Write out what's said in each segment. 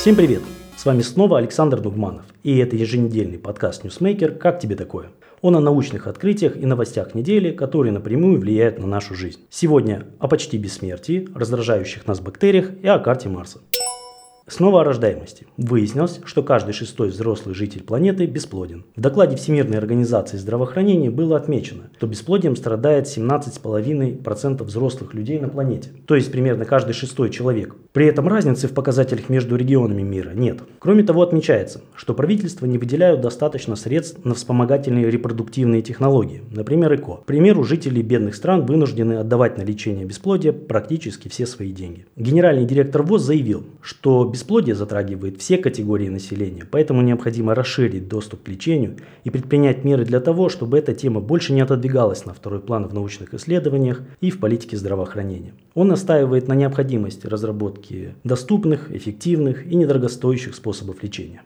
Всем привет! С вами снова Александр Дугманов, и это еженедельный подкаст Newsmaker «Как тебе такое?». Он о научных открытиях и новостях недели, которые напрямую влияют на нашу жизнь. Сегодня о почти бессмертии, раздражающих нас бактериях и о карте Марса. Снова о рождаемости. Выяснилось, что каждый шестой взрослый житель планеты бесплоден. В докладе Всемирной организации здравоохранения было отмечено, что бесплодием страдает 17,5% взрослых людей на планете, то есть примерно каждый шестой человек. При этом разницы в показателях между регионами мира нет. Кроме того, отмечается, что правительства не выделяют достаточно средств на вспомогательные репродуктивные технологии, например, ЭКО. К примеру, жители бедных стран вынуждены отдавать на лечение бесплодия практически все свои деньги. Генеральный директор ВОЗ заявил, что бесплодие затрагивает все категории населения, поэтому необходимо расширить доступ к лечению и предпринять меры для того, чтобы эта тема больше не отодвигалась на второй план в научных исследованиях и в политике здравоохранения. Он настаивает на необходимости разработки доступных, эффективных и недорогостоящих способов лечения.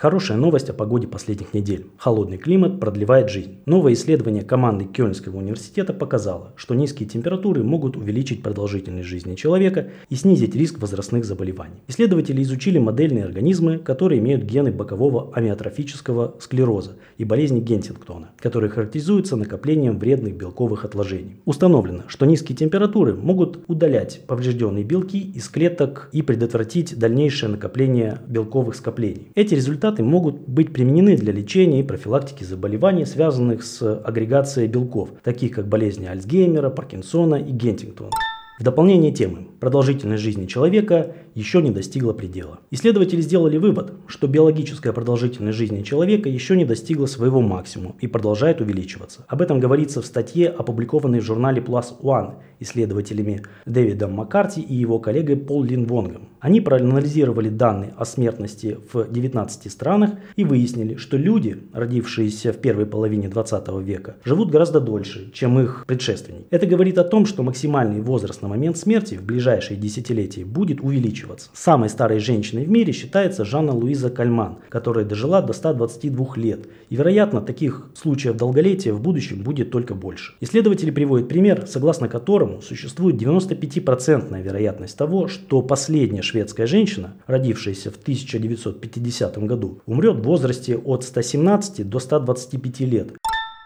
Хорошая новость о погоде последних недель. Холодный климат продлевает жизнь. Новое исследование команды Кёльнского университета показало, что низкие температуры могут увеличить продолжительность жизни человека и снизить риск возрастных заболеваний. Исследователи изучили модельные организмы, которые имеют гены бокового амиотрофического склероза и болезни Гентингтона, которые характеризуются накоплением вредных белковых отложений. Установлено, что низкие температуры могут удалять поврежденные белки из клеток и предотвратить дальнейшее накопление белковых скоплений. Эти результаты препараты могут быть применены для лечения и профилактики заболеваний, связанных с агрегацией белков, таких как болезни Альцгеймера, Паркинсона и Гентингтона. В дополнение темы, продолжительность жизни человека еще не достигла предела. Исследователи сделали вывод, что биологическая продолжительность жизни человека еще не достигла своего максимума и продолжает увеличиваться. Об этом говорится в статье, опубликованной в журнале Plus One исследователями Дэвидом Маккарти и его коллегой Пол Лин Вонгом. Они проанализировали данные о смертности в 19 странах и выяснили, что люди, родившиеся в первой половине 20 века, живут гораздо дольше, чем их предшественники. Это говорит о том, что максимальный возраст на момент смерти в ближайшие десятилетия будет увеличиваться. Самой старой женщиной в мире считается Жанна Луиза Кальман, которая дожила до 122 лет. И, вероятно, таких случаев долголетия в будущем будет только больше. Исследователи приводят пример, согласно которому существует 95% вероятность того, что последняя шведская женщина, родившаяся в 1950 году, умрет в возрасте от 117 до 125 лет.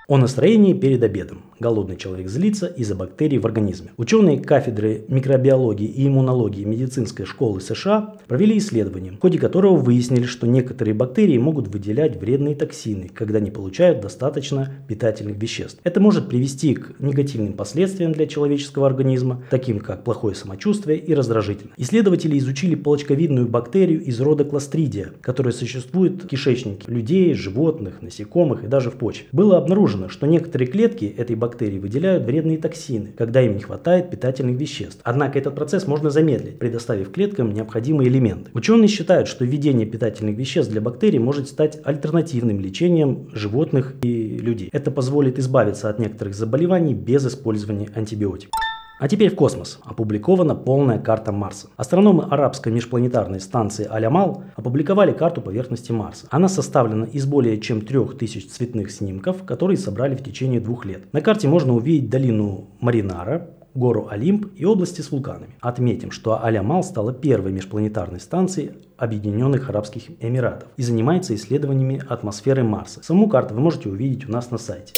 О настроении перед обедом. Голодный человек злится из-за бактерий в организме. Ученые кафедры микробиологии и иммунологии медицинской школы США провели исследование, в ходе которого выяснили, что некоторые бактерии могут выделять вредные токсины, когда не получают достаточно питательных веществ. Это может привести к негативным последствиям для человеческого организма, таким как плохое самочувствие и раздражительность. Исследователи изучили палочковидную бактерию из рода кластридия, которая существует в кишечнике людей, животных, насекомых и даже в почве. Было обнаружено, обнаружено, что некоторые клетки этой бактерии выделяют вредные токсины, когда им не хватает питательных веществ. Однако этот процесс можно замедлить, предоставив клеткам необходимые элементы. Ученые считают, что введение питательных веществ для бактерий может стать альтернативным лечением животных и людей. Это позволит избавиться от некоторых заболеваний без использования антибиотиков. А теперь в космос. Опубликована полная карта Марса. Астрономы арабской межпланетарной станции Алямал опубликовали карту поверхности Марса. Она составлена из более чем 3000 цветных снимков, которые собрали в течение двух лет. На карте можно увидеть долину Маринара, гору Олимп и области с вулканами. Отметим, что Алямал стала первой межпланетарной станцией Объединенных Арабских Эмиратов и занимается исследованиями атмосферы Марса. Саму карту вы можете увидеть у нас на сайте.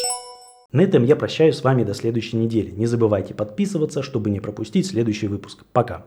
На этом я прощаюсь с вами до следующей недели. Не забывайте подписываться, чтобы не пропустить следующий выпуск. Пока.